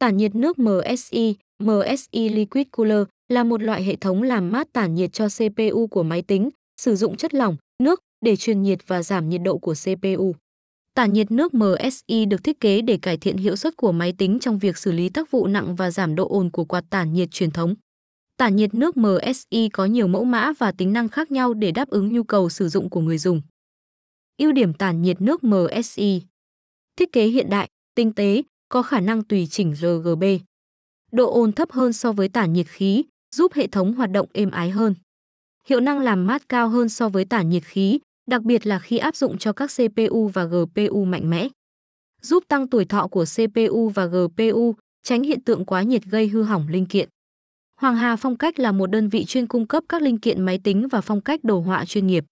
Tản nhiệt nước MSI, MSI Liquid Cooler là một loại hệ thống làm mát tản nhiệt cho CPU của máy tính, sử dụng chất lỏng, nước để truyền nhiệt và giảm nhiệt độ của CPU. Tản nhiệt nước MSI được thiết kế để cải thiện hiệu suất của máy tính trong việc xử lý tác vụ nặng và giảm độ ồn của quạt tản nhiệt truyền thống. Tản nhiệt nước MSI có nhiều mẫu mã và tính năng khác nhau để đáp ứng nhu cầu sử dụng của người dùng. Ưu điểm tản nhiệt nước MSI Thiết kế hiện đại, tinh tế, có khả năng tùy chỉnh RGB. Độ ồn thấp hơn so với tản nhiệt khí, giúp hệ thống hoạt động êm ái hơn. Hiệu năng làm mát cao hơn so với tản nhiệt khí, đặc biệt là khi áp dụng cho các CPU và GPU mạnh mẽ. Giúp tăng tuổi thọ của CPU và GPU, tránh hiện tượng quá nhiệt gây hư hỏng linh kiện. Hoàng Hà Phong cách là một đơn vị chuyên cung cấp các linh kiện máy tính và phong cách đồ họa chuyên nghiệp.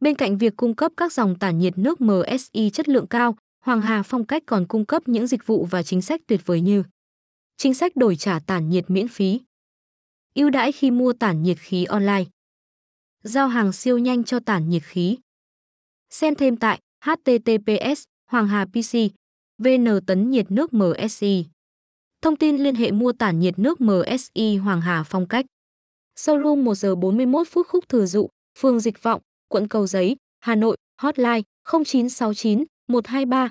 Bên cạnh việc cung cấp các dòng tản nhiệt nước MSI chất lượng cao, Hoàng Hà Phong cách còn cung cấp những dịch vụ và chính sách tuyệt vời như chính sách đổi trả tản nhiệt miễn phí, ưu đãi khi mua tản nhiệt khí online, giao hàng siêu nhanh cho tản nhiệt khí. Xem thêm tại https Hoàng Hà PC VN tấn nhiệt nước MSI. Thông tin liên hệ mua tản nhiệt nước MSI Hoàng Hà Phong cách. Showroom 1 giờ 41 phút khúc Thừa Dụ, phường Dịch Vọng, quận Cầu Giấy, Hà Nội, hotline 0969 123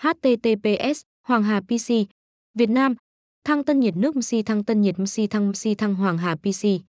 https Hoàng Hà PC Việt Nam. Thăng tân nhiệt nước MC thăng tân nhiệt MC thăng MC thăng Hoàng Hà PC